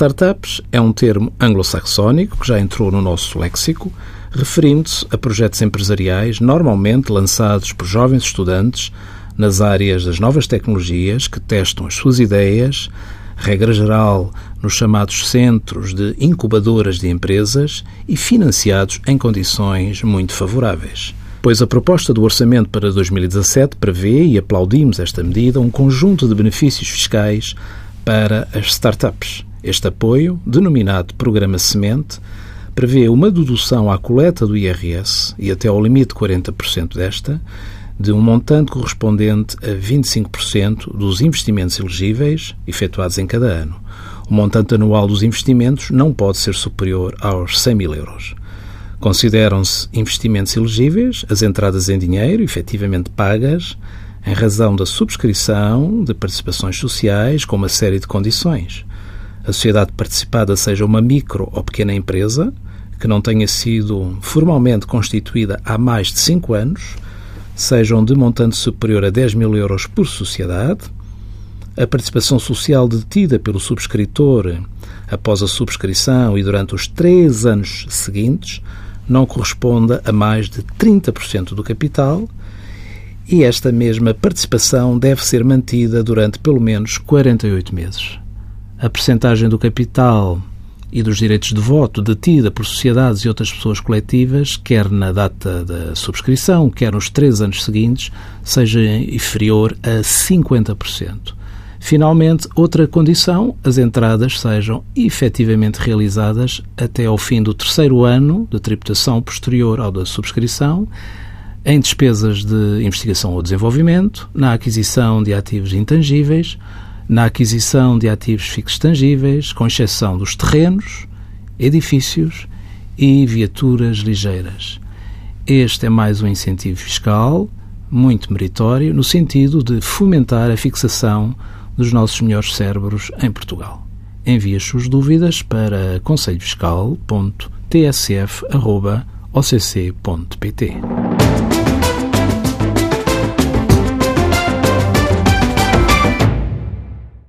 Startups é um termo anglo-saxónico que já entrou no nosso léxico, referindo-se a projetos empresariais normalmente lançados por jovens estudantes nas áreas das novas tecnologias que testam as suas ideias, regra geral nos chamados centros de incubadoras de empresas e financiados em condições muito favoráveis. Pois a proposta do orçamento para 2017 prevê, e aplaudimos esta medida, um conjunto de benefícios fiscais para as startups. Este apoio, denominado Programa Semente, prevê uma dedução à coleta do IRS e até ao limite de 40% desta, de um montante correspondente a 25% dos investimentos elegíveis efetuados em cada ano. O montante anual dos investimentos não pode ser superior aos 100 mil euros. Consideram-se investimentos elegíveis as entradas em dinheiro efetivamente pagas em razão da subscrição de participações sociais com uma série de condições. A sociedade participada seja uma micro ou pequena empresa que não tenha sido formalmente constituída há mais de cinco anos sejam de montante superior a 10 mil euros por sociedade, a participação social detida pelo subscritor após a subscrição e durante os três anos seguintes não corresponda a mais de 30% do capital e esta mesma participação deve ser mantida durante pelo menos 48 meses. A percentagem do capital e dos direitos de voto detida por sociedades e outras pessoas coletivas, quer na data da subscrição, quer nos três anos seguintes, seja inferior a 50%. Finalmente, outra condição, as entradas sejam efetivamente realizadas até ao fim do terceiro ano de tributação posterior ao da subscrição, em despesas de investigação ou desenvolvimento, na aquisição de ativos intangíveis, na aquisição de ativos fixos tangíveis, com exceção dos terrenos, edifícios e viaturas ligeiras. Este é mais um incentivo fiscal muito meritório no sentido de fomentar a fixação dos nossos melhores cérebros em Portugal. Envie as suas dúvidas para conselhofiscal.tsf.occ.pt.